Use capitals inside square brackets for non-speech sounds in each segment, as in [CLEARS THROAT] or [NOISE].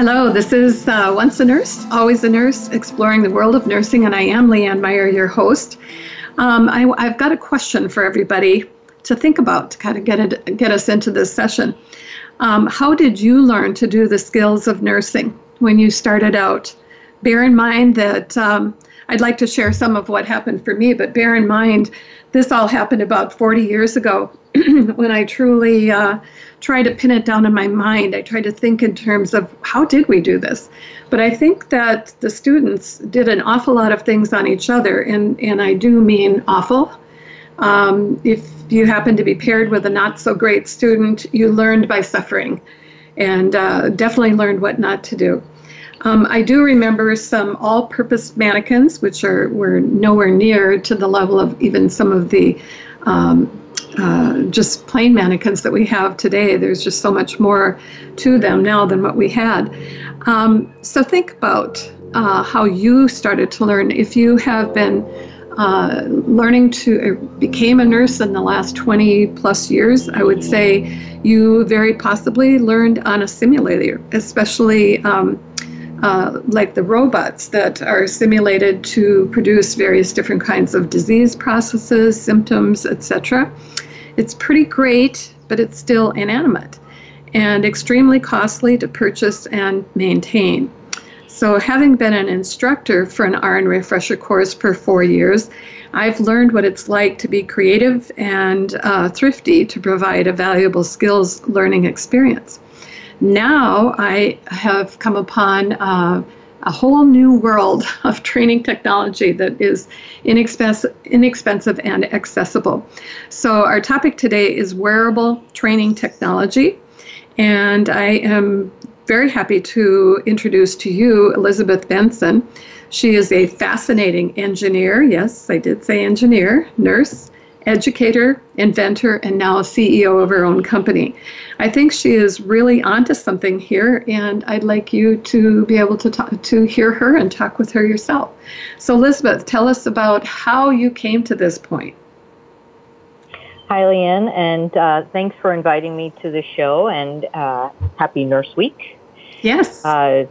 Hello, this is uh, Once a Nurse, Always a Nurse, exploring the world of nursing, and I am Leanne Meyer, your host. Um, I, have got a question for everybody to think about to kind of get it, get us into this session. Um, how did you learn to do the skills of nursing when you started out? Bear in mind that um, I'd like to share some of what happened for me, but bear in mind this all happened about 40 years ago [CLEARS THROAT] when I truly uh, tried to pin it down in my mind. I tried to think in terms of how did we do this? But I think that the students did an awful lot of things on each other, and, and I do mean awful. Um, if you happen to be paired with a not so great student, you learned by suffering and uh, definitely learned what not to do. Um, I do remember some all-purpose mannequins, which are were nowhere near to the level of even some of the um, uh, just plain mannequins that we have today. There's just so much more to them now than what we had. Um, so think about uh, how you started to learn. If you have been uh, learning to uh, became a nurse in the last 20 plus years, I would say you very possibly learned on a simulator, especially. Um, uh, like the robots that are simulated to produce various different kinds of disease processes, symptoms, etc. It's pretty great, but it's still inanimate and extremely costly to purchase and maintain. So, having been an instructor for an RN refresher course for four years, I've learned what it's like to be creative and uh, thrifty to provide a valuable skills learning experience. Now I have come upon uh, a whole new world [LAUGHS] of training technology that is inexpensive, inexpensive and accessible. So, our topic today is wearable training technology. And I am very happy to introduce to you Elizabeth Benson. She is a fascinating engineer. Yes, I did say engineer, nurse, educator, inventor, and now a CEO of her own company. I think she is really onto something here, and I'd like you to be able to talk, to hear her and talk with her yourself. So, Elizabeth, tell us about how you came to this point. Hi, Leanne, and uh, thanks for inviting me to the show, and uh, happy Nurse Week. Yes. Uh,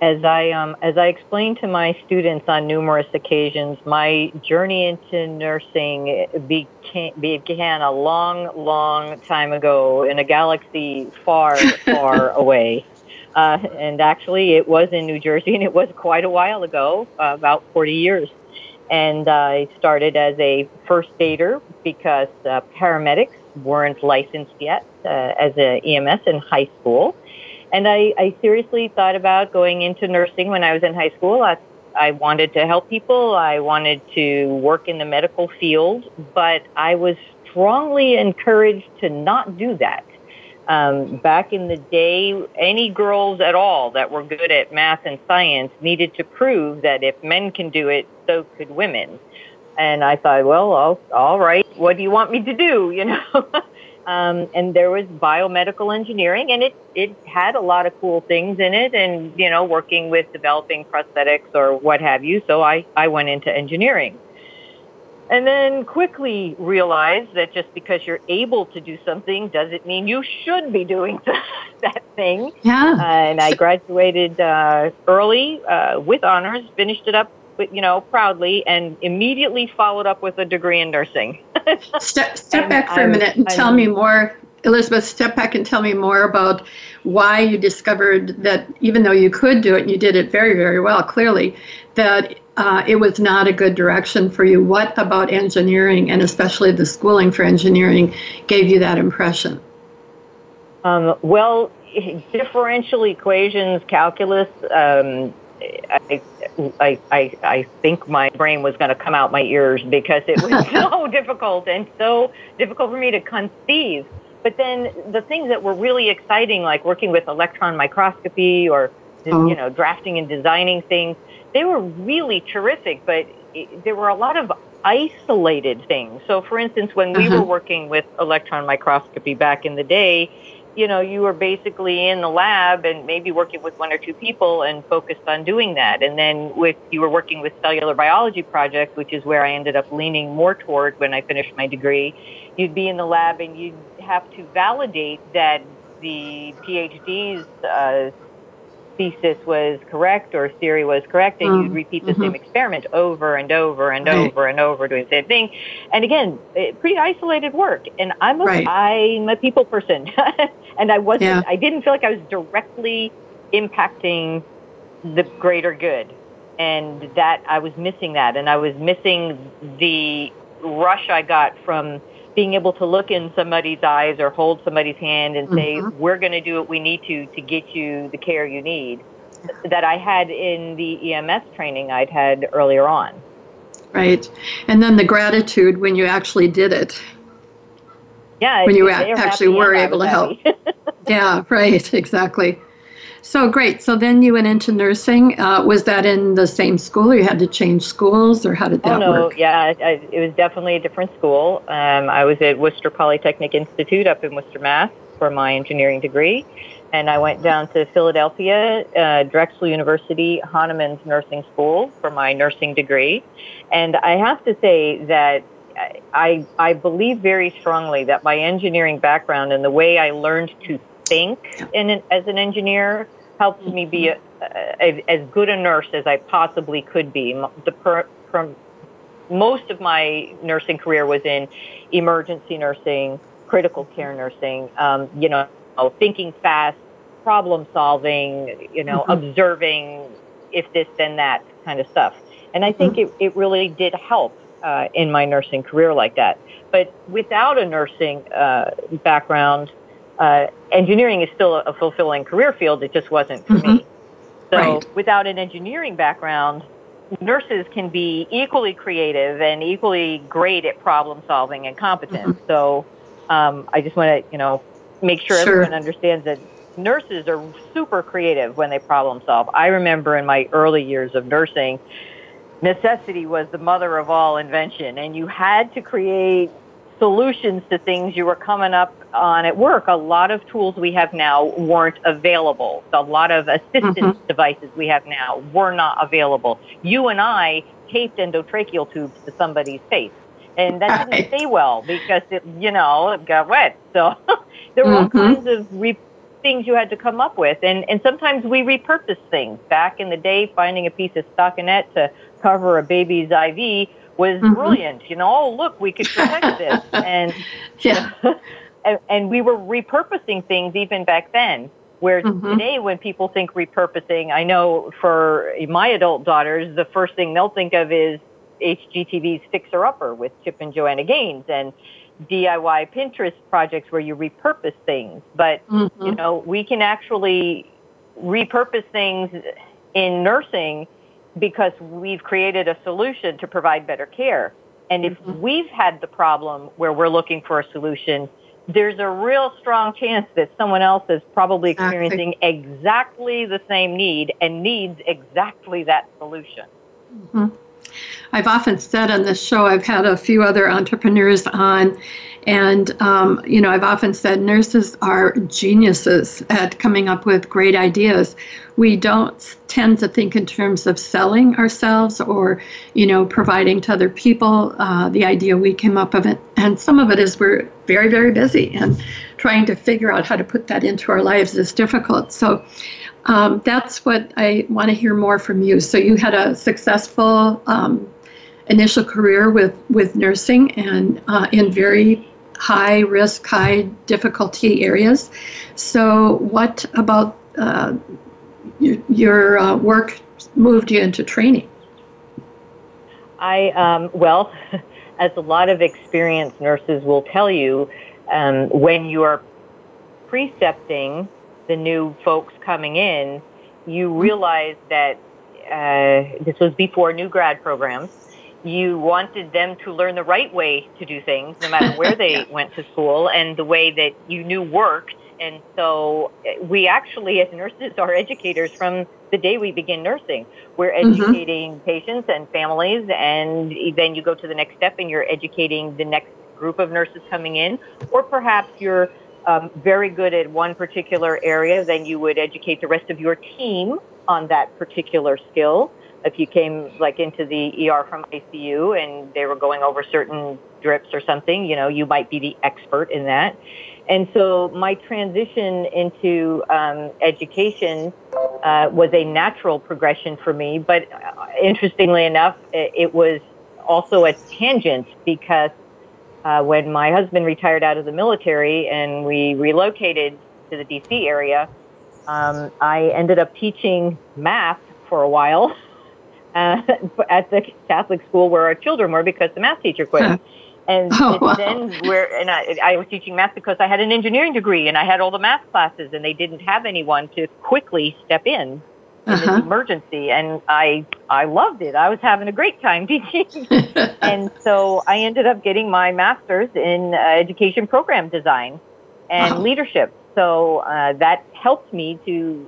as I um, as I explained to my students on numerous occasions, my journey into nursing became, began a long, long time ago in a galaxy far, [LAUGHS] far away. Uh, and actually, it was in New Jersey, and it was quite a while ago, uh, about 40 years. And I started as a first aider because uh, paramedics weren't licensed yet uh, as an EMS in high school. And I, I seriously thought about going into nursing when I was in high school. I, I wanted to help people. I wanted to work in the medical field, but I was strongly encouraged to not do that. Um, back in the day, any girls at all that were good at math and science needed to prove that if men can do it, so could women. And I thought, well, all, all right, what do you want me to do? [LAUGHS] You know, um, and there was biomedical engineering, and it it had a lot of cool things in it, and you know, working with developing prosthetics or what have you. So I I went into engineering, and then quickly realized that just because you're able to do something doesn't mean you should be doing [LAUGHS] that thing. Yeah. Uh, and I graduated uh, early uh, with honors, finished it up you know, proudly, and immediately followed up with a degree in nursing. [LAUGHS] step [LAUGHS] step back for I'm, a minute and I'm, tell me more, Elizabeth. Step back and tell me more about why you discovered that even though you could do it, and you did it very very well, clearly, that uh, it was not a good direction for you. What about engineering, and especially the schooling for engineering, gave you that impression? Um, well, differential equations, calculus. Um, I, I, I, I think my brain was going to come out my ears because it was [LAUGHS] so difficult and so difficult for me to conceive But then the things that were really exciting, like working with electron microscopy or oh. you know drafting and designing things, they were really terrific. But it, there were a lot of isolated things. So, for instance, when we uh-huh. were working with electron microscopy back in the day, you know, you were basically in the lab and maybe working with one or two people and focused on doing that. And then with you were working with cellular biology projects, which is where I ended up leaning more toward when I finished my degree. You'd be in the lab and you'd have to validate that the PhD's uh, thesis was correct or theory was correct, and mm. you'd repeat the mm-hmm. same experiment over and over and right. over and over, doing the same thing. And again, pretty isolated work. And I'm a, right. I'm a people person, [LAUGHS] and I wasn't. Yeah. I didn't feel like I was directly impacting the greater good, and that I was missing that, and I was missing the rush I got from being able to look in somebody's eyes or hold somebody's hand and say, mm-hmm. we're going to do what we need to to get you the care you need that I had in the EMS training I'd had earlier on. Right. And then the gratitude when you actually did it. Yeah. When you actually were able to help. [LAUGHS] yeah, right. Exactly. So great. So then you went into nursing. Uh, was that in the same school, or you had to change schools, or how did that oh, no. work? Yeah, I, it was definitely a different school. Um, I was at Worcester Polytechnic Institute up in Worcester, Mass, for my engineering degree, and I went down to Philadelphia, uh, Drexel University Hahnemann's Nursing School for my nursing degree. And I have to say that I I believe very strongly that my engineering background and the way I learned to think in an, as an engineer helped me be a, a, as good a nurse as I possibly could be. The per, most of my nursing career was in emergency nursing, critical care nursing. Um, you know, thinking fast, problem solving. You know, mm-hmm. observing if this then that kind of stuff. And I think mm-hmm. it, it really did help uh, in my nursing career like that. But without a nursing uh, background, uh, engineering is still a fulfilling career field. It just wasn't for mm-hmm. me. So right. without an engineering background, nurses can be equally creative and equally great at problem solving and competent. Mm-hmm. So um, I just want to, you know, make sure, sure everyone understands that nurses are super creative when they problem solve. I remember in my early years of nursing, necessity was the mother of all invention, and you had to create solutions to things you were coming up on at work. A lot of tools we have now weren't available. A lot of assistance mm-hmm. devices we have now were not available. You and I taped endotracheal tubes to somebody's face. And that didn't stay well because it, you know, it got wet. So [LAUGHS] there were mm-hmm. all kinds of re- things you had to come up with. And, and sometimes we repurpose things. Back in the day, finding a piece of stockinette to cover a baby's IV was mm-hmm. brilliant. You know, oh look, we could protect [LAUGHS] this, and [LAUGHS] yeah, [LAUGHS] and, and, we were repurposing things even back then. Where mm-hmm. today, when people think repurposing, I know for my adult daughters, the first thing they'll think of is HGTV's Fixer Upper with Chip and Joanna Gaines and DIY Pinterest projects where you repurpose things. But mm-hmm. you know, we can actually repurpose things in nursing because we've created a solution to provide better care. And if mm-hmm. we've had the problem where we're looking for a solution, there's a real strong chance that someone else is probably experiencing exactly, exactly the same need and needs exactly that solution. Mm-hmm. I've often said on this show, I've had a few other entrepreneurs on, and, um, you know, I've often said nurses are geniuses at coming up with great ideas. We don't tend to think in terms of selling ourselves or, you know, providing to other people uh, the idea we came up with it. And some of it is we're very, very busy, and trying to figure out how to put that into our lives is difficult. So, um, that's what I want to hear more from you. So, you had a successful um, initial career with, with nursing and uh, in very high risk, high difficulty areas. So, what about uh, your, your uh, work moved you into training? I, um, well, [LAUGHS] as a lot of experienced nurses will tell you, um, when you are precepting the new folks coming in, you realize that uh, this was before new grad programs you wanted them to learn the right way to do things, no matter where they [LAUGHS] yeah. went to school, and the way that you knew worked. And so uh, we actually, as nurses, are educators from the day we begin nursing. We're mm-hmm. educating mm-hmm. patients and families, and then you go to the next step and you're educating the next group of nurses coming in, or perhaps you're um, very good at one particular area, then you would educate the rest of your team on that particular skill. If you came like into the ER from ICU and they were going over certain drips or something, you know, you might be the expert in that. And so my transition into um, education uh, was a natural progression for me. But uh, interestingly enough, it, it was also a tangent because uh, when my husband retired out of the military and we relocated to the DC area, um, I ended up teaching math for a while [LAUGHS] uh, [LAUGHS] at the Catholic school where our children were because the math teacher quit. And oh, wow. then where and I, I was teaching math because I had an engineering degree and I had all the math classes and they didn't have anyone to quickly step in in uh-huh. this emergency and I I loved it. I was having a great time [LAUGHS] teaching. [LAUGHS] and so I ended up getting my master's in uh, education program design and wow. leadership. So uh, that helped me to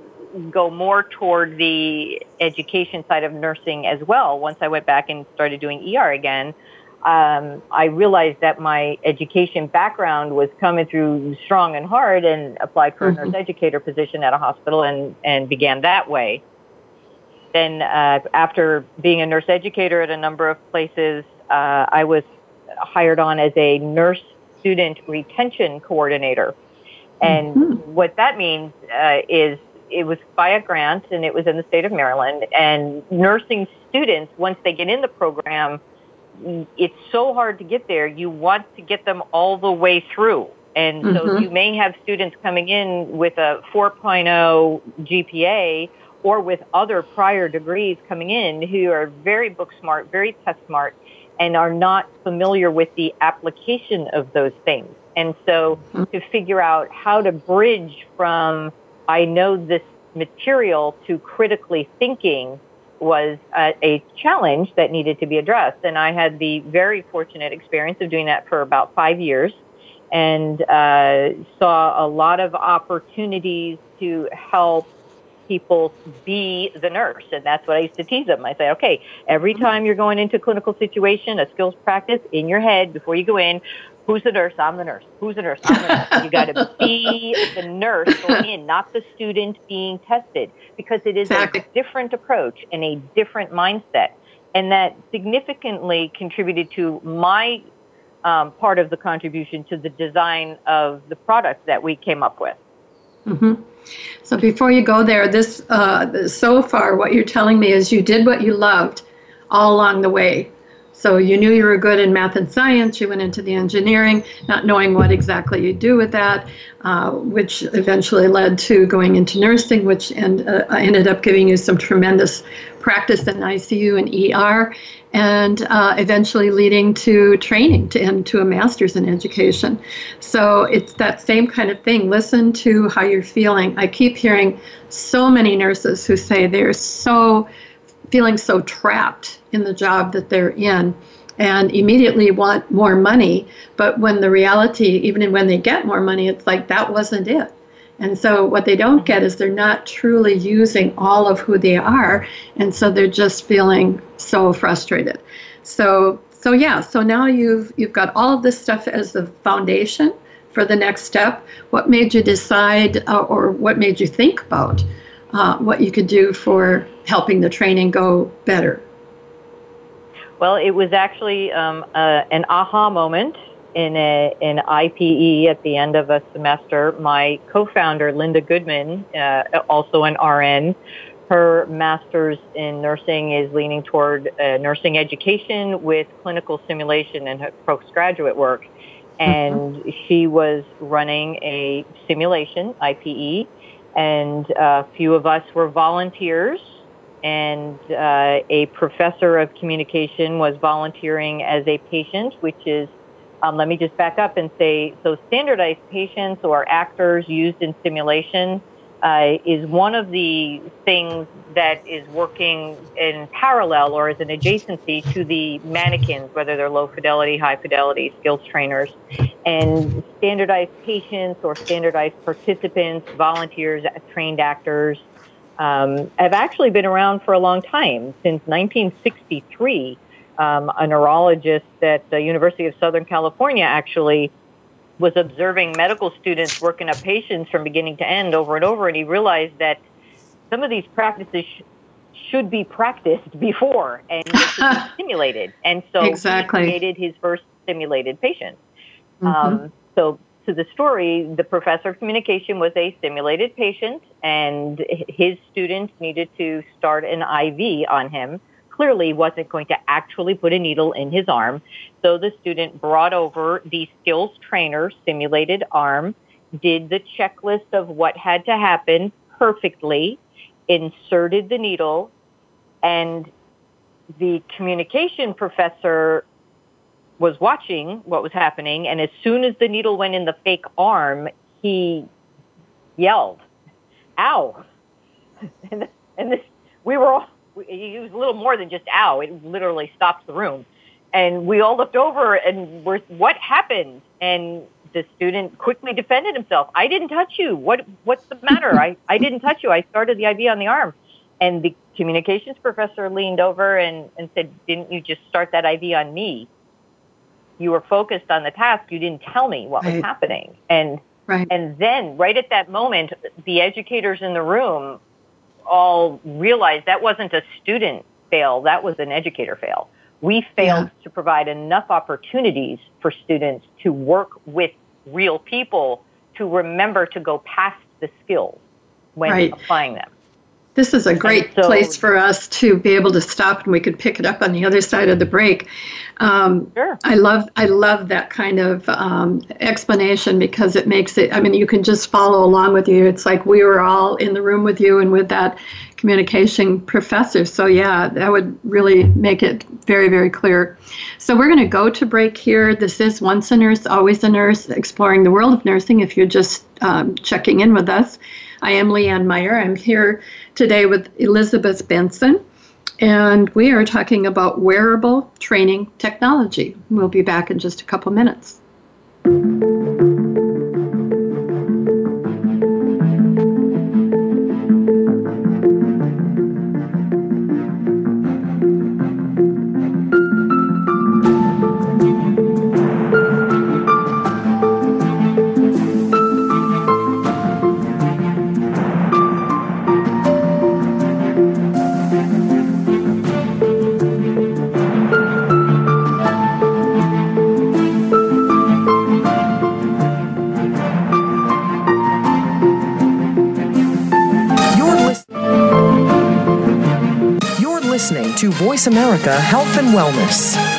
go more toward the education side of nursing as well. Once I went back and started doing ER again, um, I realized that my education background was coming through strong and hard and applied for mm-hmm. a nurse educator position at a hospital and, and began that way. Then uh, after being a nurse educator at a number of places, uh, I was hired on as a nurse student retention coordinator. And mm-hmm. what that means uh, is it was by a grant and it was in the state of Maryland. And nursing students, once they get in the program, it's so hard to get there. You want to get them all the way through. And mm-hmm. so you may have students coming in with a 4.0 GPA or with other prior degrees coming in who are very book smart, very test smart, and are not familiar with the application of those things. And so mm-hmm. to figure out how to bridge from I know this material to critically thinking was a, a, challenge that needed to be addressed. And I had the very fortunate experience of doing that for about five years and uh, saw a lot of opportunities to help people be the nurse. And that's what I used to tease them. I say, okay, every time you're going into a clinical situation, a skills practice in your head before you go in, Who's the nurse? I'm the nurse. Who's the nurse? I'm the nurse. You got to be the nurse going in, not the student being tested, because it is a different approach and a different mindset. And that significantly contributed to my um, part of the contribution to the design of the product that we came up with. Mm-hmm. So before you go there, this uh, so far what you're telling me is you did what you loved all along the way. So you knew you were good in math and science. You went into the engineering, not knowing what exactly you'd do with that, uh, which eventually led to going into nursing, which and, uh, ended up giving you some tremendous practice in ICU and ER, and uh, eventually leading to training to into a master's in education. So it's that same kind of thing. Listen to how you're feeling. I keep hearing so many nurses who say they're so feeling so trapped in the job that they're in and immediately want more money. But when the reality, even when they get more money, it's like that wasn't it. And so what they don't get is they're not truly using all of who they are. And so they're just feeling so frustrated. So so yeah, so now you've you've got all of this stuff as the foundation for the next step. What made you decide uh, or what made you think about uh, what you could do for helping the training go better? Well, it was actually um, uh, an aha moment in a, an IPE at the end of a semester. My co-founder, Linda Goodman, uh, also an RN, her master's in nursing is leaning toward uh, nursing education with clinical simulation and her postgraduate work. And mm-hmm. she was running a simulation, IPE, and a few of us were volunteers and uh, a professor of communication was volunteering as a patient, which is, um, let me just back up and say, so standardized patients or actors used in simulation uh, is one of the things that is working in parallel or as an adjacency to the mannequins, whether they're low fidelity, high fidelity, skills trainers, and standardized patients or standardized participants, volunteers, trained actors. Um, have actually been around for a long time, since 1963. Um, a neurologist at the University of Southern California actually was observing medical students working up patients from beginning to end over and over, and he realized that some of these practices sh- should be practiced before and [LAUGHS] simulated. And so exactly. he created his first simulated patient. Mm-hmm. Um, so to the story, the professor of communication was a simulated patient, and his students needed to start an IV on him clearly wasn't going to actually put a needle in his arm. So the student brought over the skills trainer simulated arm, did the checklist of what had to happen perfectly, inserted the needle, and the communication professor was watching what was happening. And as soon as the needle went in the fake arm, he yelled, ow. [LAUGHS] and, this, we were all, he was a little more than just ow. It literally stops the room. And we all looked over and were, what happened? And the student quickly defended himself. I didn't touch you. What, what's the matter? I, I didn't touch you. I started the IV on the arm. And the communications professor leaned over and, and said, didn't you just start that IV on me? You were focused on the task. You didn't tell me what right. was happening. And, right. and then right at that moment, the educators in the room all realized that wasn't a student fail, that was an educator fail. We failed yeah. to provide enough opportunities for students to work with real people to remember to go past the skills when right. applying them. This is a great so, place for us to be able to stop, and we could pick it up on the other side of the break. Um, sure. I love I love that kind of um, explanation because it makes it. I mean, you can just follow along with you. It's like we were all in the room with you and with that communication professor. So yeah, that would really make it very very clear. So we're going to go to break here. This is once a nurse, always a nurse, exploring the world of nursing. If you're just um, checking in with us. I am Leanne Meyer. I'm here today with Elizabeth Benson, and we are talking about wearable training technology. We'll be back in just a couple minutes. Voice America Health and Wellness.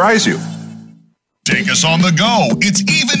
surprise you. Take us on the go. It's even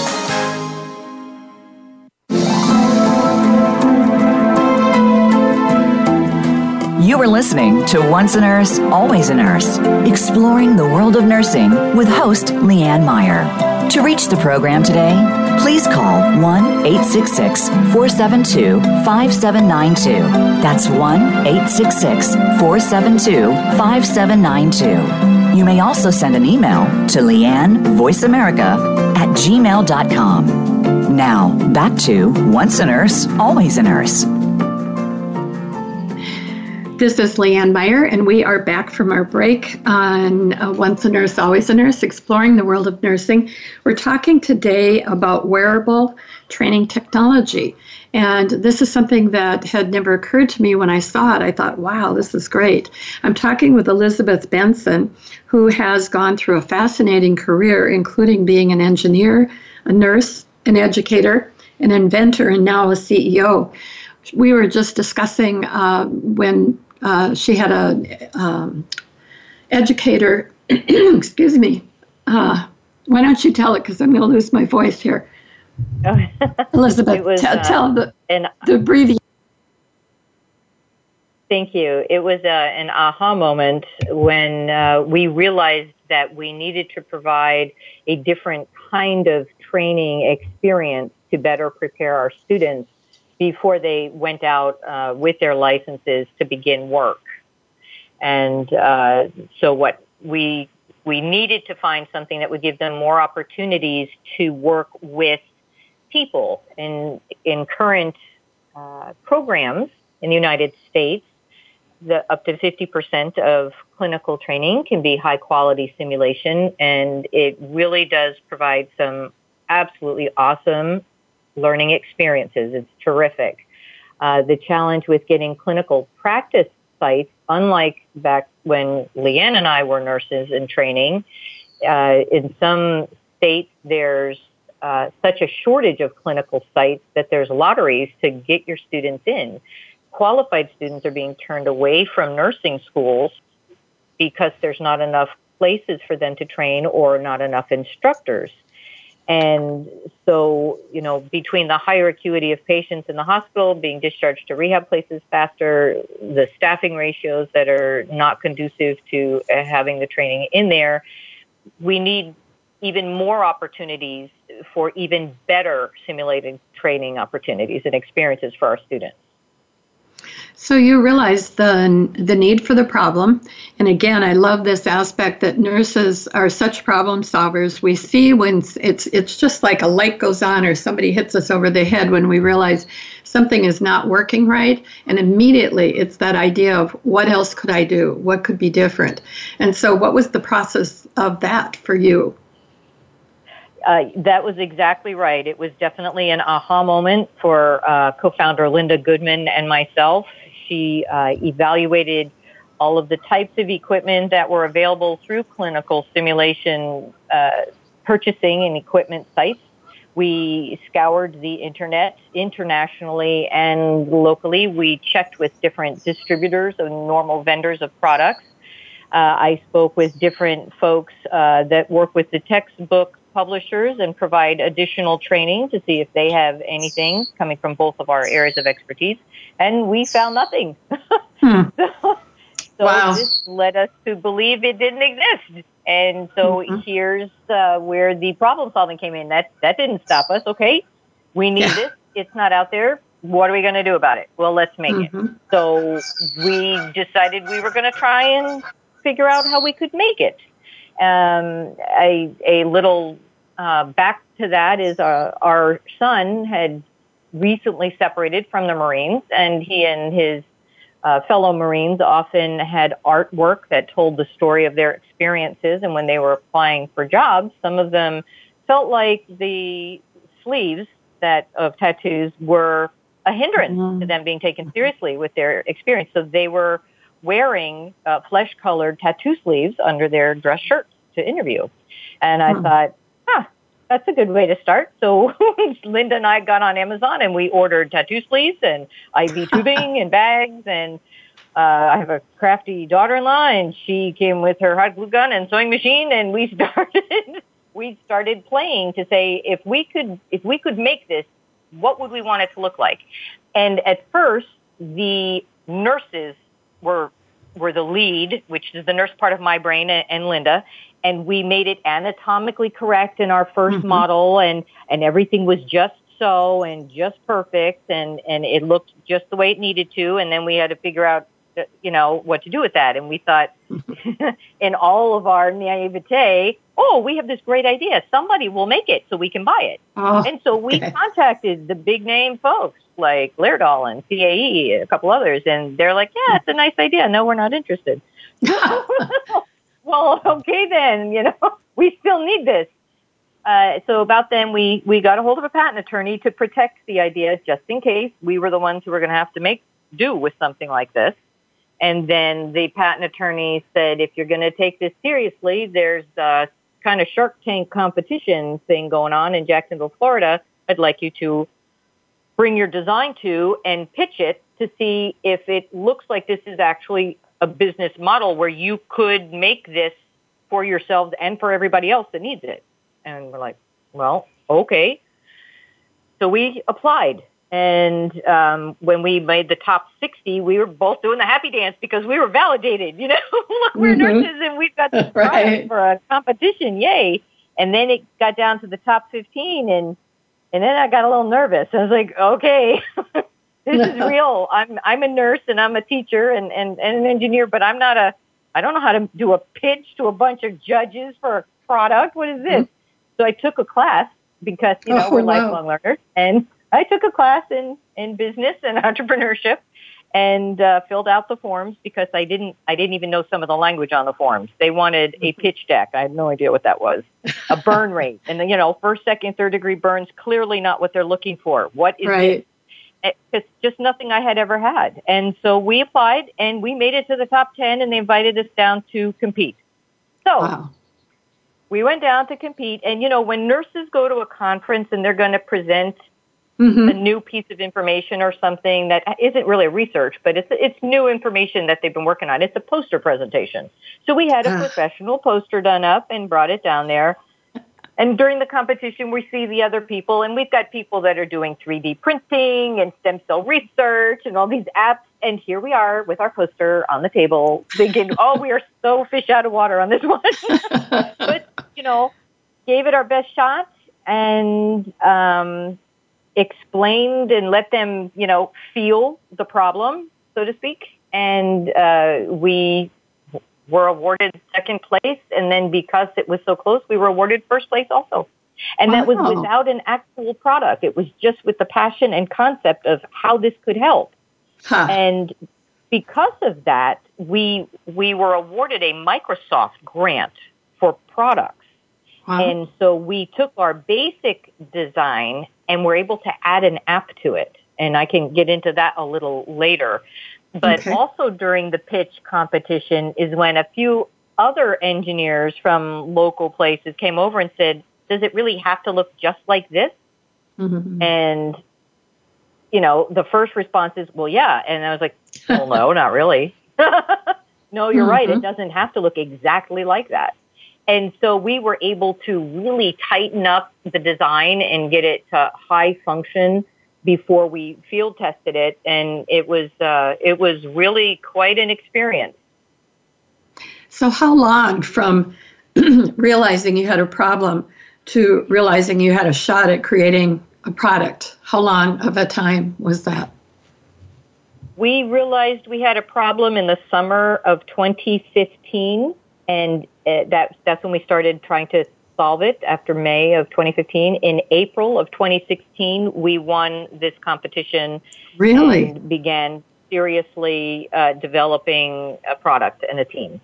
You are listening to Once a Nurse, Always a Nurse, exploring the world of nursing with host Leanne Meyer. To reach the program today, please call 1 866 472 5792. That's 1 866 472 5792. You may also send an email to Leanne VoiceAmerica at gmail.com. Now, back to Once a Nurse, Always a Nurse. This is Leanne Meyer, and we are back from our break on uh, Once a Nurse, Always a Nurse, exploring the world of nursing. We're talking today about wearable training technology. And this is something that had never occurred to me when I saw it. I thought, wow, this is great. I'm talking with Elizabeth Benson, who has gone through a fascinating career, including being an engineer, a nurse, an educator, an inventor, and now a CEO we were just discussing uh, when uh, she had a um, educator. [CLEARS THROAT] excuse me. Uh, why don't you tell it? Because I'm going to lose my voice here. [LAUGHS] Elizabeth, was, t- uh, tell the an, the abbreviation. Thank you. It was uh, an aha moment when uh, we realized that we needed to provide a different kind of training experience to better prepare our students before they went out uh, with their licenses to begin work. And uh, so what we we needed to find something that would give them more opportunities to work with people in in current uh, programs in the United States. The, up to 50% of clinical training can be high quality simulation, and it really does provide some absolutely awesome learning experiences. It's terrific. Uh, the challenge with getting clinical practice sites, unlike back when Leanne and I were nurses in training, uh, in some states there's uh, such a shortage of clinical sites that there's lotteries to get your students in. Qualified students are being turned away from nursing schools because there's not enough places for them to train or not enough instructors. And so, you know, between the higher acuity of patients in the hospital being discharged to rehab places faster, the staffing ratios that are not conducive to uh, having the training in there, we need even more opportunities for even better simulated training opportunities and experiences for our students. So you realize the the need for the problem, and again, I love this aspect that nurses are such problem solvers. We see when it's it's just like a light goes on or somebody hits us over the head when we realize something is not working right, and immediately it's that idea of what else could I do? What could be different? And so, what was the process of that for you? Uh, that was exactly right. It was definitely an aha moment for uh, co-founder Linda Goodman and myself she uh, evaluated all of the types of equipment that were available through clinical simulation uh, purchasing and equipment sites. We scoured the internet internationally and locally. We checked with different distributors and normal vendors of products. Uh, I spoke with different folks that work with the textbook publishers and provide additional training to see if they have anything coming from both of our areas of expertise. And we found nothing. [LAUGHS] Hmm. so, so wow. this led us to believe it didn't exist. And so mm-hmm. here's uh, where the problem solving came in. That that didn't stop us. Okay, we need yeah. this. It's not out there. What are we going to do about it? Well, let's make mm-hmm. it. So we decided we were going to try and figure out how we could make it. Um, a, a little uh, back to that is uh, our son had recently separated from the Marines, and he and his uh, fellow Marines often had artwork that told the story of their experiences. And when they were applying for jobs, some of them felt like the sleeves that of tattoos were a hindrance mm-hmm. to them being taken seriously with their experience. So they were wearing uh, flesh colored tattoo sleeves under their dress shirts to interview. And I hmm. thought, huh, that's a good way to start. So [LAUGHS] Linda and I got on Amazon and we ordered tattoo sleeves and IV [LAUGHS] tubing and bags and uh, I have a crafty daughter-in-law, and she came with her hot glue gun and sewing machine, and we [LAUGHS] started we started playing to say if we could if we could make this, what would we want it to look like? And at first, the nurses were were the lead, which is the nurse part of my brain and, and Linda, and we made it anatomically correct in our 1st mm-hmm. model, and and everything was just so and just perfect, and and it looked just the way it needed to, and then we had to figure out you know, what to do with that. And we thought [LAUGHS] in all of our naivete, oh, we have this great idea. Somebody will make it so we can buy it. Oh, and so we okay. contacted the big name folks like Laerdal and CAE, a couple others, and they're like, yeah, it's a nice idea. No, we're not interested. [LAUGHS] [LAUGHS] well, [LAUGHS] okay then, you know, [LAUGHS] we still need this. Uh, so about then, we, we got a hold of a patent attorney to protect the idea just in case we were the ones who were going to have to make do with something like this. And then the patent attorney said, if you're going to take this seriously, there's a kind of Shark Tank competition thing going on in Jacksonville, Florida. I'd like you to bring your design to and pitch it to see if it looks like this is actually a business model where you could make this for yourselves and for everybody else that needs it. And we're like, well, okay. So we applied and um, when we made the top 60, we were both doing the happy dance because we were validated. You know, [LAUGHS] look, we're mm-hmm. nurses and we've got this [LAUGHS] right. for a competition. Yay! And then it got down to the top 15, and and then I got a little nervous. I was like, okay, [LAUGHS] this is [LAUGHS] real. I'm I'm a nurse and I'm a teacher and, and and an engineer, but I'm not a. I don't know how to do a pitch to a bunch of judges for a product. What is this? Mm-hmm. So I took a class because you know oh, we're wow. lifelong learners and I took a class in, in business and [LAUGHS] entrepreneurship and uh, filled out the forms because I didn't I didn't even know some of the language on the forms. They wanted a mm-hmm. pitch deck. I had no idea what that was. A [LAUGHS] burn rate, and then, you know, first, second, third degree burns clearly not what they're looking for. What is right. it? It's just nothing I had ever had. And so we applied and we made it to the top 10 and they invited us down to compete. So wow. we went down to compete. And, you know, when nurses go to a conference and they're going to present mm-hmm. a new piece of information or something that isn't really research, but it's it's new information that they've been working on. It's a poster presentation. So we had a ah. professional poster done up and brought it down there. And during the competition, we see the other people, and we've got people that are doing 3D printing and stem cell research and all these apps. And here we are with our poster on the table, thinking, [LAUGHS] "Oh, we are so fish out of water on this one." [LAUGHS] but you know, gave it our best shot, and um, explained and let them, you know, feel the problem, so to speak. And uh, we were awarded second place, and then because it was so close, we were awarded first place also. And wow. that was without an actual product. It was just with the passion and concept of how this could help. Huh. And because of that, we we were awarded a Microsoft grant for products. Wow. And so we took our basic design and we're able to add an app to it. And I can get into that a little later. But okay. also during the pitch competition is when a few other engineers from local places came over and said, does it really have to look just like this? Mm-hmm. And, you know, the first response is, well, yeah. And I was like, well, no, [LAUGHS] not really. [LAUGHS] no, you're mm-hmm. right. It doesn't have to look exactly like that. And so we were able to really tighten up the design and get it to high function before we field tested it. And it was, uh, it was really quite an experience. So how long from [CLEARS THROAT] realizing you had a problem to realizing you had a shot at creating a product? How long of a time was that? We realized we had a problem in the summer of 2015 and uh, that that's when we started trying to solve it after May of 2015. In April of 2016, we won this competition. Really? And began seriously uh, developing a product and a team.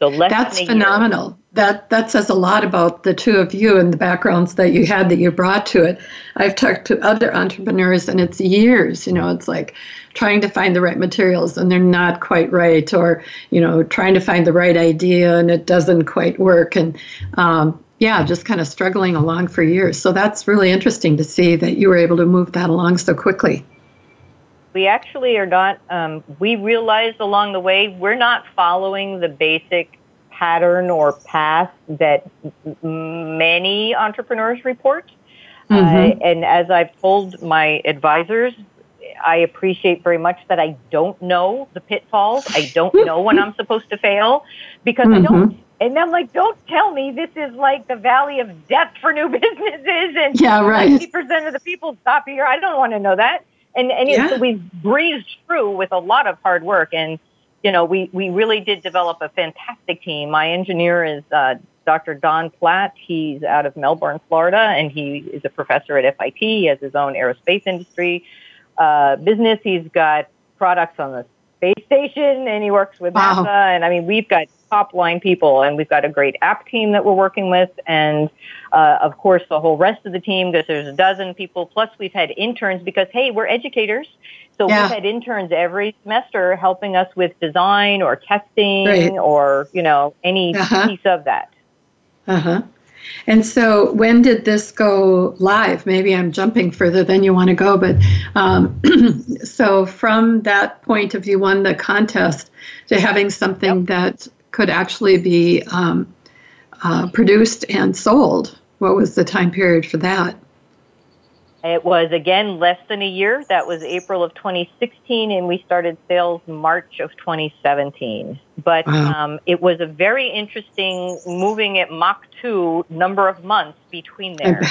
So that's phenomenal. That that says a lot about the two of you and the backgrounds that you had that you brought to it. I've talked to other entrepreneurs and it's years, you know, it's like trying to find the right materials and they're not quite right or, you know, trying to find the right idea and it doesn't quite work and um, yeah, just kind of struggling along for years. So that's really interesting to see that you were able to move that along so quickly. We actually are not, um, we realized along the way we're not following the basic pattern or path that many entrepreneurs report. Mm-hmm. Uh, and as I've told my advisors, I appreciate very much that I don't know the pitfalls. I don't know when I'm supposed to fail because mm-hmm. I don't. And I'm like, don't tell me this is like the valley of death for new [LAUGHS] businesses and yeah, right. 50% of the people stop here. I don't want to know that. And, and yeah. so we breezed through with a lot of hard work. And, you know, we, we really did develop a fantastic team. My engineer is uh, Dr. Don Platt. He's out of Melbourne, Florida, and he is a professor at FIT. He has his own aerospace industry uh, business. He's got products on the space station, and he works with wow. NASA. And I mean, we've got top line people, and we've got a great app team that we're working with, and uh, of course the whole rest of the team because there's a dozen people. Plus, we've had interns because hey, we're educators, so yeah. we've had interns every semester helping us with design or testing right. or you know any uh-huh. piece of that. Uh huh. And so, when did this go live? Maybe I'm jumping further than you want to go, but um, [CLEARS THROAT] so from that point of view, won the contest to having something yep. that could actually be um, uh, produced and sold. What was the time period for that? It was again less than a year. That was April of 2016, and we started sales March of 2017. But wow. um, it was a very interesting moving at Mach 2 number of months between there.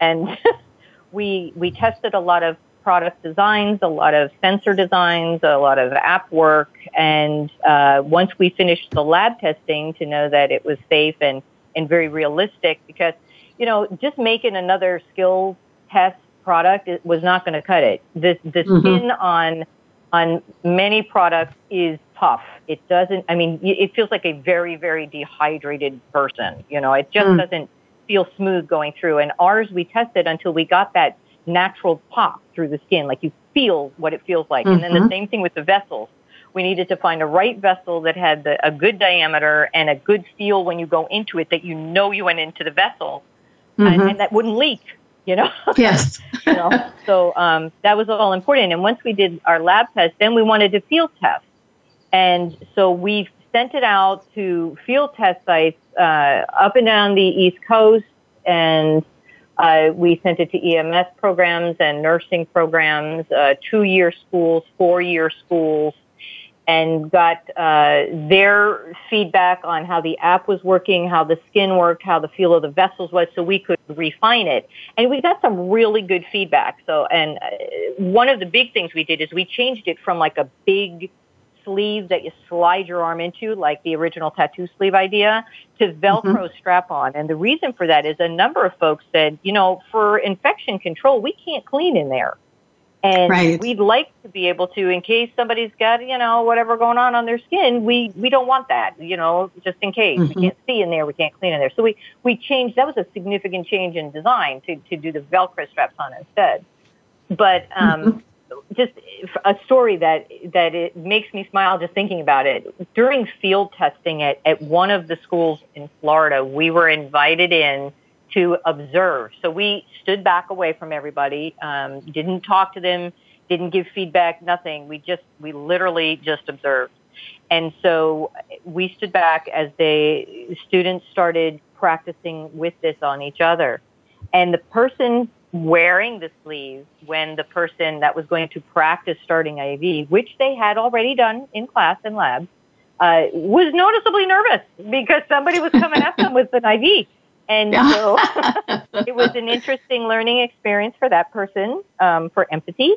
And [LAUGHS] we we tested a lot of product designs, a lot of sensor designs, a lot of app work, and uh, once we finished the lab testing to know that it was safe and and very realistic, because you know just making another skill test product it was not going to cut it. The the mm-hmm. skin on on many products is tough. It doesn't. I mean, it feels like a very very dehydrated person. You know, it just mm. doesn't feel smooth going through. And ours we tested until we got that natural pop through the skin, like you feel what it feels like. Mm-hmm. And then the mm-hmm. same thing with the vessels. We needed to find a right vessel that had the, a good diameter and a good feel when you go into it that you know you went into the vessel mm-hmm. and, and that wouldn't leak you know? [LAUGHS] Yes. you know? So um, that was all important. And once we did our lab test, then we wanted to field test. And so we sent it out to field test sites uh, up and down the East Coast, and uh, we sent it to EMS programs and nursing programs, uh, two-year schools, four-year schools, and got uh, their feedback on how the app was working, how the skin worked, how the feel of the vessels was, so we could refine it. And we got some really good feedback. So, and uh, one of the big things we did is we changed it from like a big sleeve that you slide your arm into, like the original tattoo sleeve idea, to Velcro mm-hmm. strap on. And the reason for that is a number of folks said, you know, for infection control, we can't clean in there. And right. we'd like to be able to, in case somebody's got, you know, whatever going on on their skin, we, we don't want that, you know, just in case. Mm-hmm. We can't see in there, we can't clean in there. So we, we changed, that was a significant change in design to, to do the Velcro straps on instead. But um, mm-hmm. Just a story that, that it makes me smile just thinking about it. During field testing at, at one of the schools in Florida, we were invited in to observe. So we stood back away from everybody, um, didn't talk to them, didn't give feedback, nothing. We just, we literally just observed. And so we stood back as the students started practicing with this on each other. And the person wearing the sleeve when the person that was going to practice starting IV, which they had already done in class and lab, uh, was noticeably nervous because somebody was coming at them with an IV. And so it was an interesting learning experience for that person um, for empathy.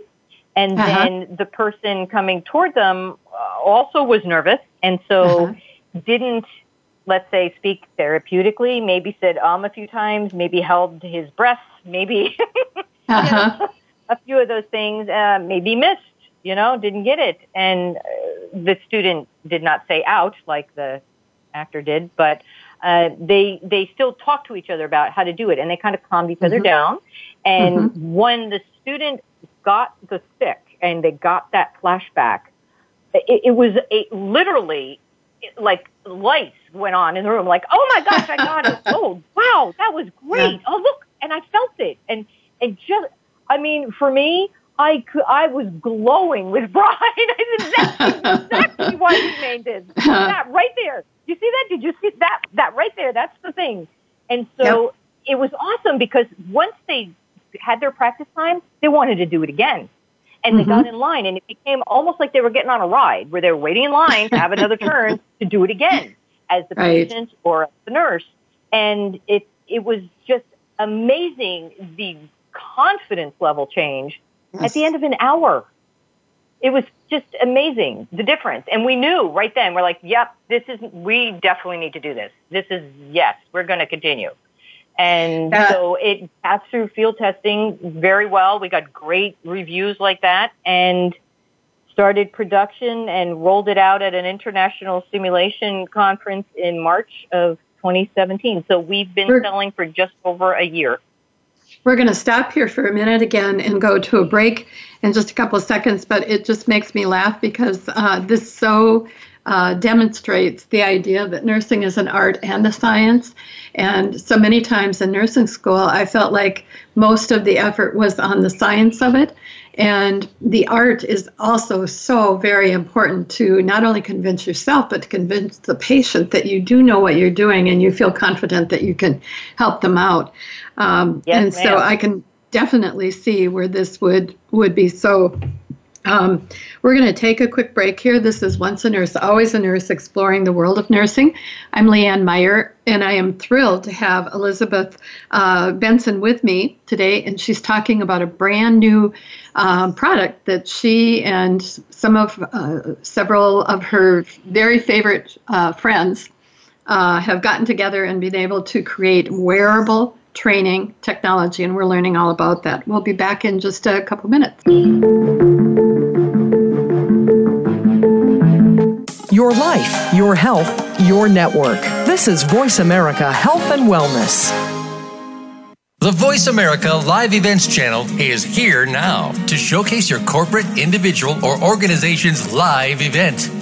And uh-huh. then the person coming toward them uh, also was nervous and so uh-huh. didn't, let's say, speak therapeutically, maybe said um a few times, maybe held his breath, maybe [LAUGHS] uh-huh. know, a few of those things, uh, maybe missed, you know, didn't get it. And uh, the student did not say out like the actor did, but uh, they they still talk to each other about how to do it, and they kind of calmed each mm-hmm. other down. And mm-hmm. when the student got the stick and they got that flashback, it, it was a, literally like lights went on in the room. Like, oh my gosh, I got it! [LAUGHS] Oh, wow, that was great! Yeah. Oh look, and I felt it, and and just, I mean, for me, I could, I was glowing with [LAUGHS] pride. I said, that's exactly why we made this. [LAUGHS] That right there. You see that? Did you see that? That right there. That's the thing. And so yep. it was awesome because once they had their practice time, they wanted to do it again. And mm-hmm. they got mm-hmm. in line and it became almost like they were getting on a ride where they were waiting in line to have another [LAUGHS] turn to do it again as the right. patient or the nurse. And it, it was just amazing the confidence level change yes. at the end of an hour. It was just amazing, the difference. And we knew right then, we're like, yep, this is, we definitely need to do this. This is, yes, we're going to continue. And so it passed through field testing very well. We got great reviews like that and started production and rolled it out at an international simulation conference in March of 2017. So we've been selling for just over a year. We're going to stop here for a minute again and go to a break in just a couple of seconds, but it just makes me laugh because uh, this so uh, demonstrates the idea that nursing is an art and a science. And so many times in nursing school, I felt like most of the effort was on the science of it. And the art is also so very important to not only convince yourself, but to convince the patient that you do know what you're doing and you feel confident that you can help them out. Um, yes, and so I can definitely see where this would would be so um, we're going to take a quick break here. This is Once a Nurse, Always a Nurse, exploring the world of nursing. I'm Leanne Meyer, and I am thrilled to have Elizabeth uh, Benson with me today, and she's talking about a brand new uh, product that she and some of uh, several of her very favorite uh, friends uh, have gotten together and been able to create wearable training technology, and we're learning all about that. We'll be back in just a couple minutes. Your life, your health, your network. This is Voice America Health and Wellness. The Voice America Live Events channel is here now to showcase your corporate, individual, or organization's live event.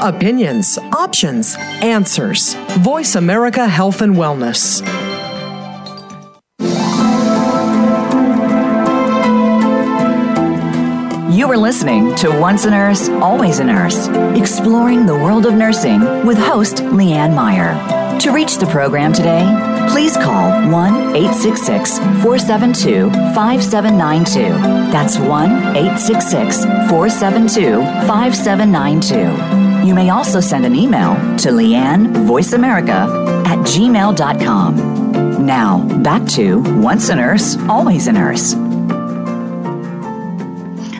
Opinions, options, answers. Voice America Health and Wellness. You are listening to Once a Nurse, Always a Nurse, exploring the world of nursing with host Leanne Meyer. To reach the program today, please call 1 866 472 5792. That's 1 866 472 5792 you may also send an email to Leanne VoiceAmerica at gmail.com. Now, back to Once a Nurse, Always a Nurse.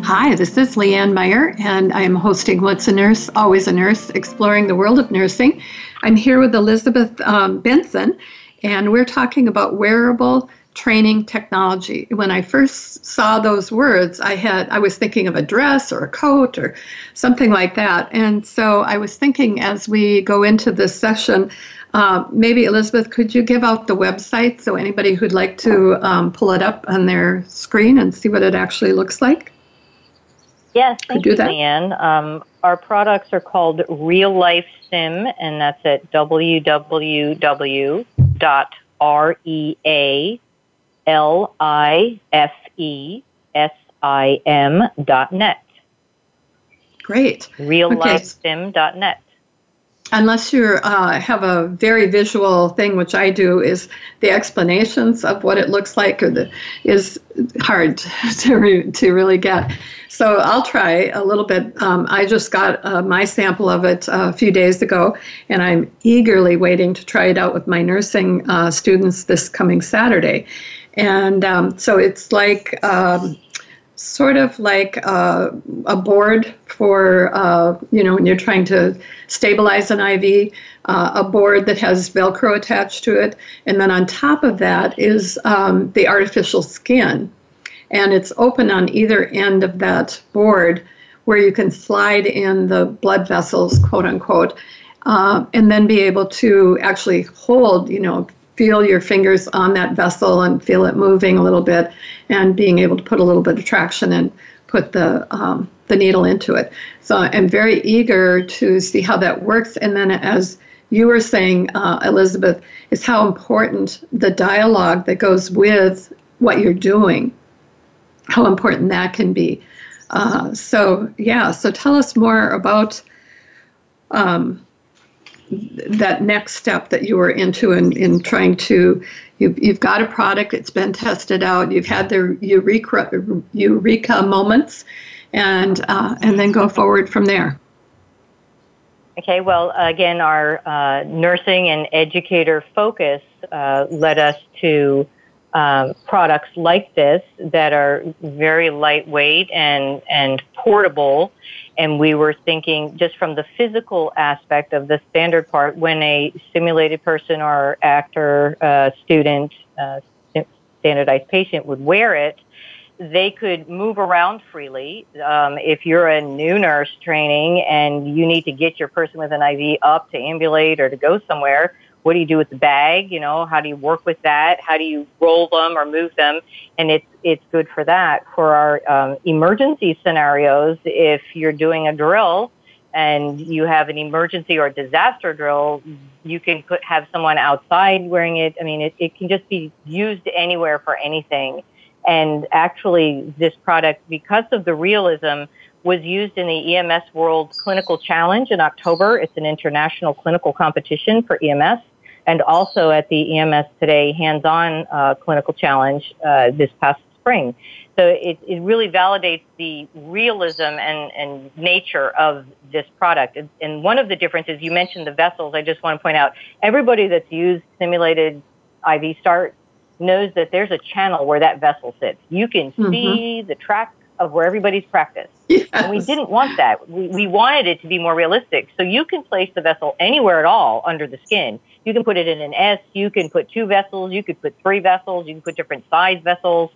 Hi, this is Leanne Meyer, and I am hosting Once a Nurse, Always a Nurse, exploring the world of nursing. I'm here with Elizabeth um, Benson, And we're talking about wearable training technology. When I first saw those words, I had I was thinking of a dress or a coat or something like that. And so I was thinking as we go into this session, uh, maybe Elizabeth, could you give out the website so anybody who'd like to um, pull it up on their screen and see what it actually looks like? Yes, thank you, that? Leanne. Um, our products are called Real Life Sim, and that's at www.rea L I F E S I M dot net. Great. Reallifesim.net. Unless you uh, have a very visual thing, which I do, is the explanations of what it looks like or the, is hard [LAUGHS] to, re, to really get. So I'll try a little bit. Um, I just got uh, my sample of it a few days ago, and I'm eagerly waiting to try it out with my nursing uh, students this coming Saturday. And um, so it's like um, sort of like uh, a board for, uh, you know, when you're trying to stabilize an IV, uh, a board that has Velcro attached to it. And then on top of that is um, the artificial skin. And it's open on either end of that board where you can slide in the blood vessels, quote unquote, uh, and then be able to actually hold, you know, feel your fingers on that vessel and feel it moving a little bit and being able to put a little bit of traction and put the um, the needle into it. So I'm very eager to see how that works. And then as you were saying, uh, Elizabeth, is how important the dialogue that goes with what you're doing, how important that can be. Uh, so yeah, so tell us more about um, that next step that you were into in, in trying to you've, you've got a product it's been tested out you've had the eureka eureka moments and uh, and then go forward from there. Okay well again our uh, nursing and educator focus uh, led us to um, products like this that are very lightweight and and portable and we were thinking just from the physical aspect of the standard part when a simulated person or actor uh, student uh, standardized patient would wear it they could move around freely. Um, if you're a new nurse training and you need to get your person with an iv up to ambulate or to go somewhere what do you do with the bag? You know, how do you work with that? How do you roll them or move them? And it's it's good for that. For our um, emergency scenarios, if you're doing a drill and you have an emergency or disaster drill, you can put have someone outside wearing it. I mean, it, it can just be used anywhere for anything. And actually, this product, because of the realism, was used in the EMS World Clinical Challenge in October. It's an international clinical competition for EMS and also at the EMS Today hands-on uh, clinical challenge uh, this past spring. So it, it really validates the realism and, and nature of this product. And, and one of the differences, you mentioned the vessels, I just want to point out, everybody that's used simulated IV start knows that there's a channel where that vessel sits. You can mm-hmm. see the track of where everybody's practiced. Yes. [LAUGHS] And we didn't want that. We, we wanted it to be more realistic. So you can place the vessel anywhere at all under the skin. You can put it in an S, you can put two vessels, you could put three vessels, you can put different size vessels,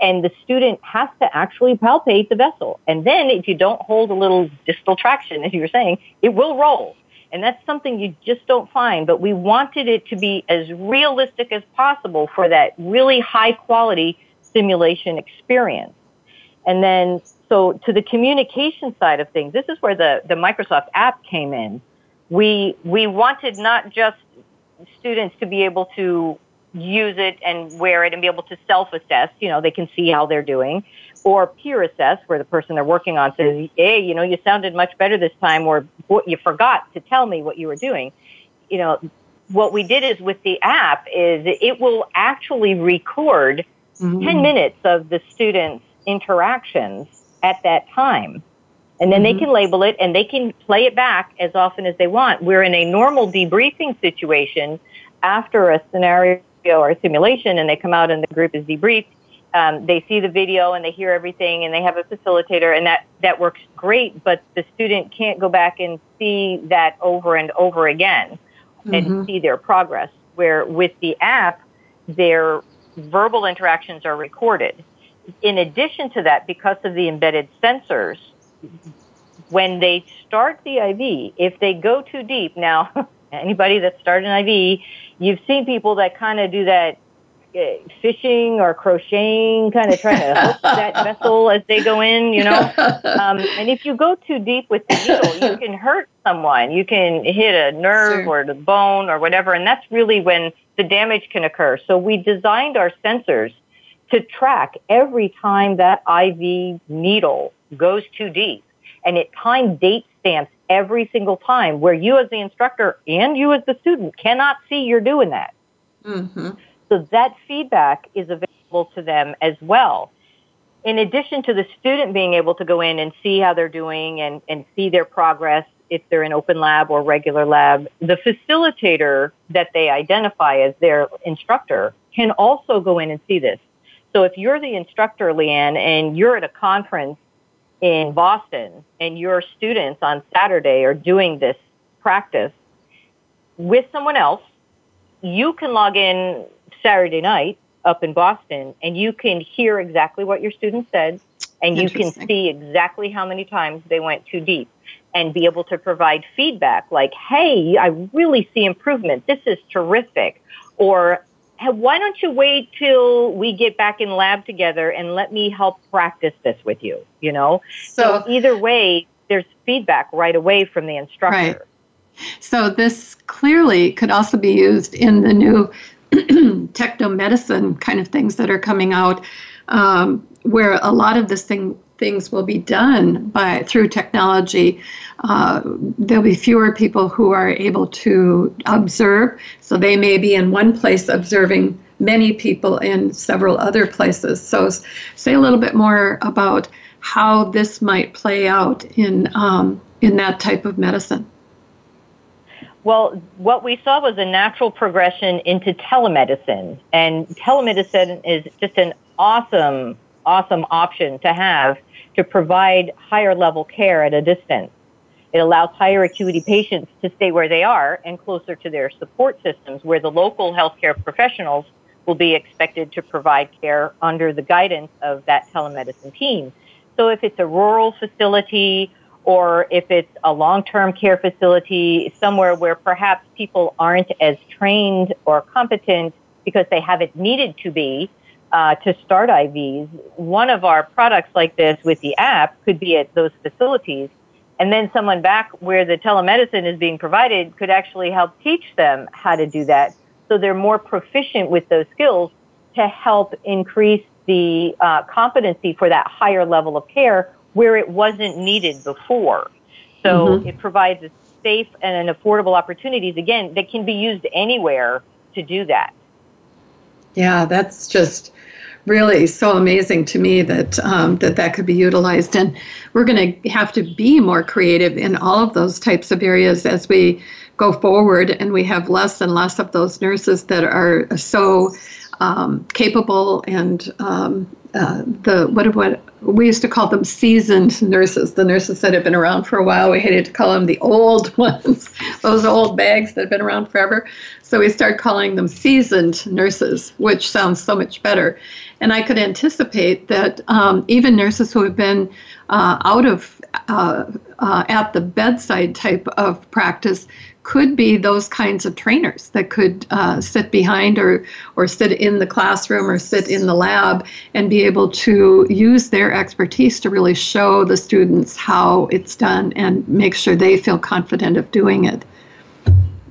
and the student has to actually palpate the vessel. And then if you don't hold a little distal traction, as you were saying, it will roll. And that's something you just don't find, but we wanted it to be as realistic as possible for that really high quality simulation experience. And then, so to the communication side of things, this is where the, the Microsoft app came in. We, we wanted not just students to be able to use it and wear it and be able to self-assess. You know, they can see how they're doing, or peer assess, where the person they're working on says, "Hey, you know, you sounded much better this time," or "You forgot to tell me what you were doing." You know, what we did is with the app is it will actually record mm-hmm. 10 minutes of the students' interactions at that time. And then mm-hmm. they can label it and they can play it back as often as they want. We're in a normal debriefing situation after a scenario or a simulation and they come out and the group is debriefed. Um, they see the video and they hear everything and they have a facilitator and that, that works great, but the student can't go back and see that over and over again mm-hmm. and see their progress. where with the app, their verbal interactions are recorded. In addition to that, because of the embedded sensors, when they start the IV, if they go too deep, now [LAUGHS] anybody that started an IV, you've seen people that kind of do that uh, fishing or crocheting, kind of trying to hook [LAUGHS] that vessel as they go in, you know. [LAUGHS] Um, and if you go too deep with the needle, you can hurt someone. You can hit a nerve sure. or the bone or whatever, and that's really when the damage can occur. So we designed our sensors to track every time that IV needle goes too deep, and it time date stamps every single time where you as the instructor and you as the student cannot see you're doing that. Mm-hmm. So that feedback is available to them as well. In addition to the student being able to go in and see how they're doing and, and see their progress if they're in open lab or regular lab, the facilitator that they identify as their instructor can also go in and see this. So if you're the instructor, Leanne, and you're at a conference in Boston and your students on Saturday are doing this practice with someone else, you can log in Saturday night up in Boston, and you can hear exactly what your students said, and you can see exactly how many times they went too deep and be able to provide feedback like, hey, I really see improvement. This is terrific. Or why don't you wait till we get back in lab together and let me help practice this with you, you know? So, so either way, there's feedback right away from the instructor. Right. So this clearly could also be used in the new [CLEARS THROAT] technomedicine kind of things that are coming out, um, where a lot of this thing things will be done by through technology. Uh, there'll be fewer people who are able to observe, so they may be in one place observing many people in several other places. So, say a little bit more about how this might play out in um, in that type of medicine. Well, what we saw was a natural progression into telemedicine. And telemedicine is just an awesome, awesome option to have to provide higher level care at a distance. It allows higher acuity patients to stay where they are and closer to their support systems, where the local healthcare professionals will be expected to provide care under the guidance of that telemedicine team. So if it's a rural facility or if it's a long-term care facility somewhere where perhaps people aren't as trained or competent because they haven't needed to be uh, to start IVs, one of our products like this with the app could be at those facilities. And then someone back where the telemedicine is being provided could actually help teach them how to do that. So they're more proficient with those skills to help increase the uh, competency for that higher level of care where it wasn't needed before. So mm-hmm. it provides a safe and an affordable opportunities again that can be used anywhere to do that. Yeah, that's just really so amazing to me that um, that that could be utilized, and we're going to have to be more creative in all of those types of areas as we go forward, and we have less and less of those nurses that are so um, capable and um, uh, the what what we used to call them seasoned nurses. The nurses that have been around for a while. We hated to call them the old [LAUGHS] ones, those old bags that have been around forever. So we started calling them seasoned nurses, which sounds so much better. And I could anticipate that um, even nurses who have been uh, out of uh, uh at the bedside type of practice could be those kinds of trainers that could uh, sit behind or, or sit in the classroom or sit in the lab and be able to use their expertise to really show the students how it's done and make sure they feel confident of doing it.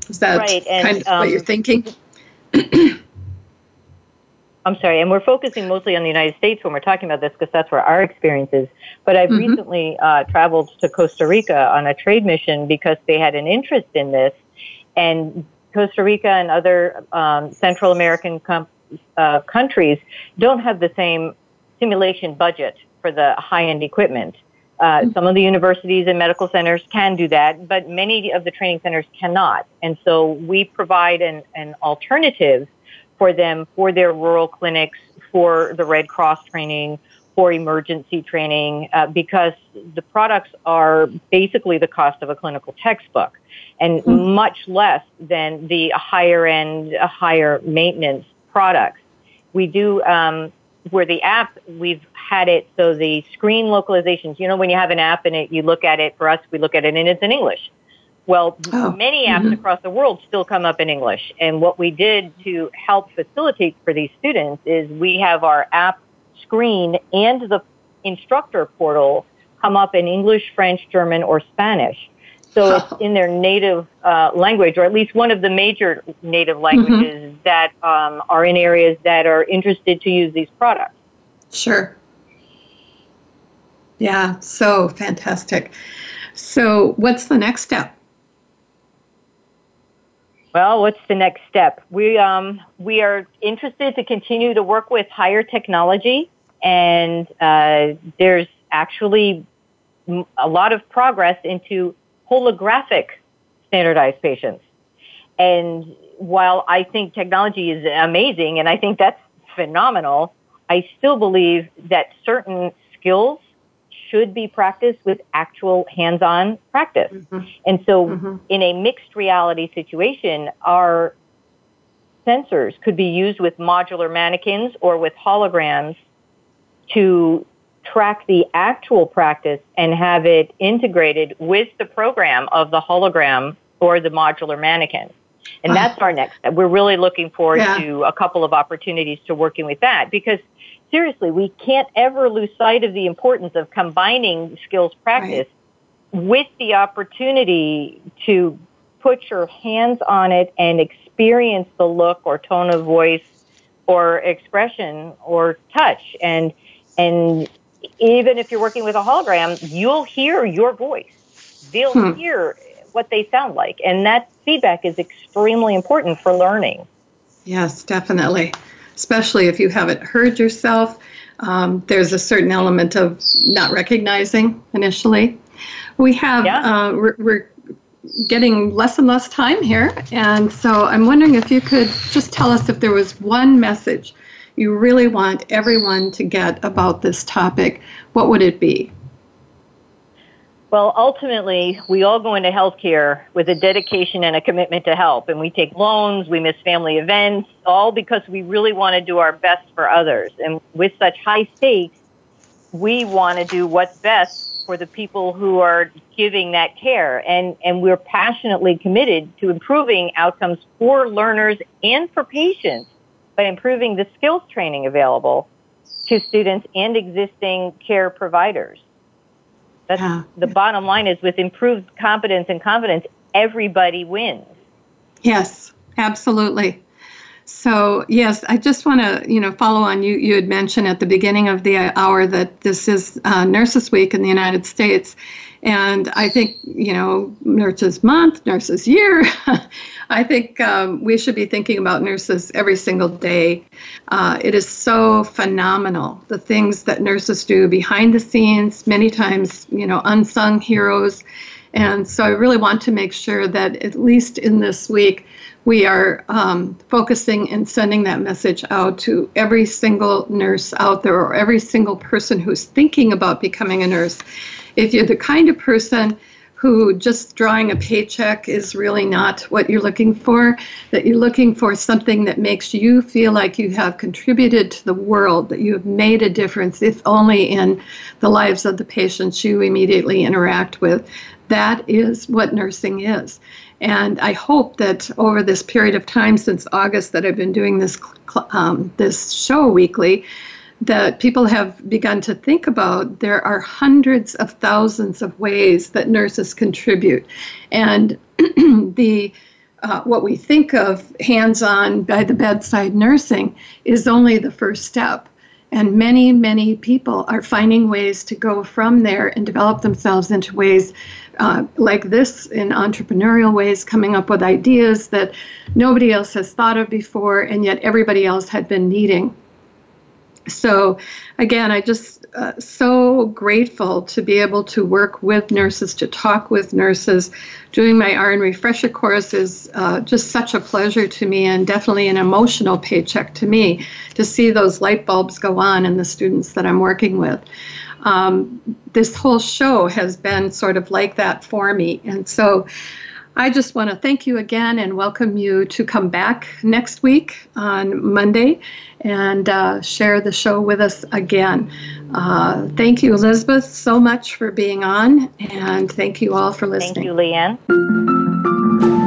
Is that right. and, kind of um, what you're thinking? [CLEARS THROAT] [CLEARS THROAT] I'm sorry, and we're focusing mostly on the United States when we're talking about this because that's where our experience is. But I've mm-hmm. recently uh, traveled to Costa Rica on a trade mission because they had an interest in this, and Costa Rica and other um, Central American com- uh, countries don't have the same simulation budget for the high-end equipment. Uh, mm-hmm. Some of the universities and medical centers can do that, but many of the training centers cannot. And so we provide an, an alternative for them for their rural clinics, for the Red Cross training, for emergency training uh, because the products are basically the cost of a clinical textbook and mm-hmm. much less than the higher end, higher maintenance products. We do, um, where the app, we've had it so the screen localizations, you know, when you have an app and it, you look at it, for us, we look at it and it's in English. Well, oh. many apps mm-hmm. across the world still come up in English. And what we did to help facilitate for these students is we have our app screen and the instructor portal come up in English, French, German, or Spanish. So it's in their native uh, language, or at least one of the major native languages mm-hmm. that um, are in areas that are interested to use these products. Sure. Yeah, so fantastic. So, what's the next step? Well, what's the next step? We um, we are interested to continue to work with higher technology, and uh, there's actually a lot of progress into holographic standardized patients. And while I think technology is amazing, and I think that's phenomenal, I still believe that certain skills should be practiced with actual hands-on practice. Mm-hmm. And so mm-hmm. in a mixed reality situation, our sensors could be used with modular mannequins or with holograms to track the actual practice and have it integrated with the program of the hologram or the modular mannequin. And that's our next step. We're really looking forward yeah. to a couple of opportunities to working with that because seriously, we can't ever lose sight of the importance of combining skills practice right. with the opportunity to put your hands on it and experience the look or tone of voice or expression or touch. And and even if you're working with a hologram you'll hear your voice. They'll hmm. hear what they sound like. And that feedback is extremely important for learning. Yes definitely especially if you haven't heard yourself. Um, there's a certain element of not recognizing initially. We have, yeah. uh, we're, we're getting less and less time here. And so I'm wondering if you could just tell us if there was one message you really want everyone to get about this topic, what would it be? Well, ultimately, we all go into healthcare with a dedication and a commitment to help. And we take loans, we miss family events, all because we really want to do our best for others. And with such high stakes, we want to do what's best for the people who are giving that care. And, and we're passionately committed to improving outcomes for learners and for patients by improving the skills training available to students and existing care providers. That's yeah. the bottom line is with improved competence and confidence, everybody wins. Yes, absolutely. So yes, I just want to you know follow on. You you had mentioned at the beginning of the hour that this is uh, Nurses Week in the United States, and I think, you know, Nurses Month, Nurses Year, [LAUGHS] I think um, we should be thinking about nurses every single day. Uh, it is so phenomenal, the things that nurses do behind the scenes, many times, you know, unsung heroes. And so I really want to make sure that at least in this week, we are um, focusing and sending that message out to every single nurse out there or every single person who's thinking about becoming a nurse if you're the kind of person who just drawing a paycheck is really not what you're looking for, that you're looking for something that makes you feel like you have contributed to the world, that you have made a difference, if only in the lives of the patients you immediately interact with. That is what nursing is. And I hope that over this period of time since August that I've been doing this um, this show weekly, that people have begun to think about, there are hundreds of thousands of ways that nurses contribute. And [CLEARS THROAT] the uh, what we think of hands-on by the bedside nursing is only the first step. And many, many people are finding ways to go from there and develop themselves into ways uh, like this in entrepreneurial ways, coming up with ideas that nobody else has thought of before, and yet everybody else had been needing. So, again, I just uh, so grateful to be able to work with nurses, to talk with nurses. Doing my RN refresher course is uh, just such a pleasure to me and definitely an emotional paycheck to me to see those light bulbs go on in the students that I'm working with. Um, this whole show has been sort of like that for me. And so I just want to thank you again and welcome you to come back next week on Monday and uh, share the show with us again. Uh, thank you, Elizabeth, so much for being on, and thank you all for listening. Thank you, Leanne.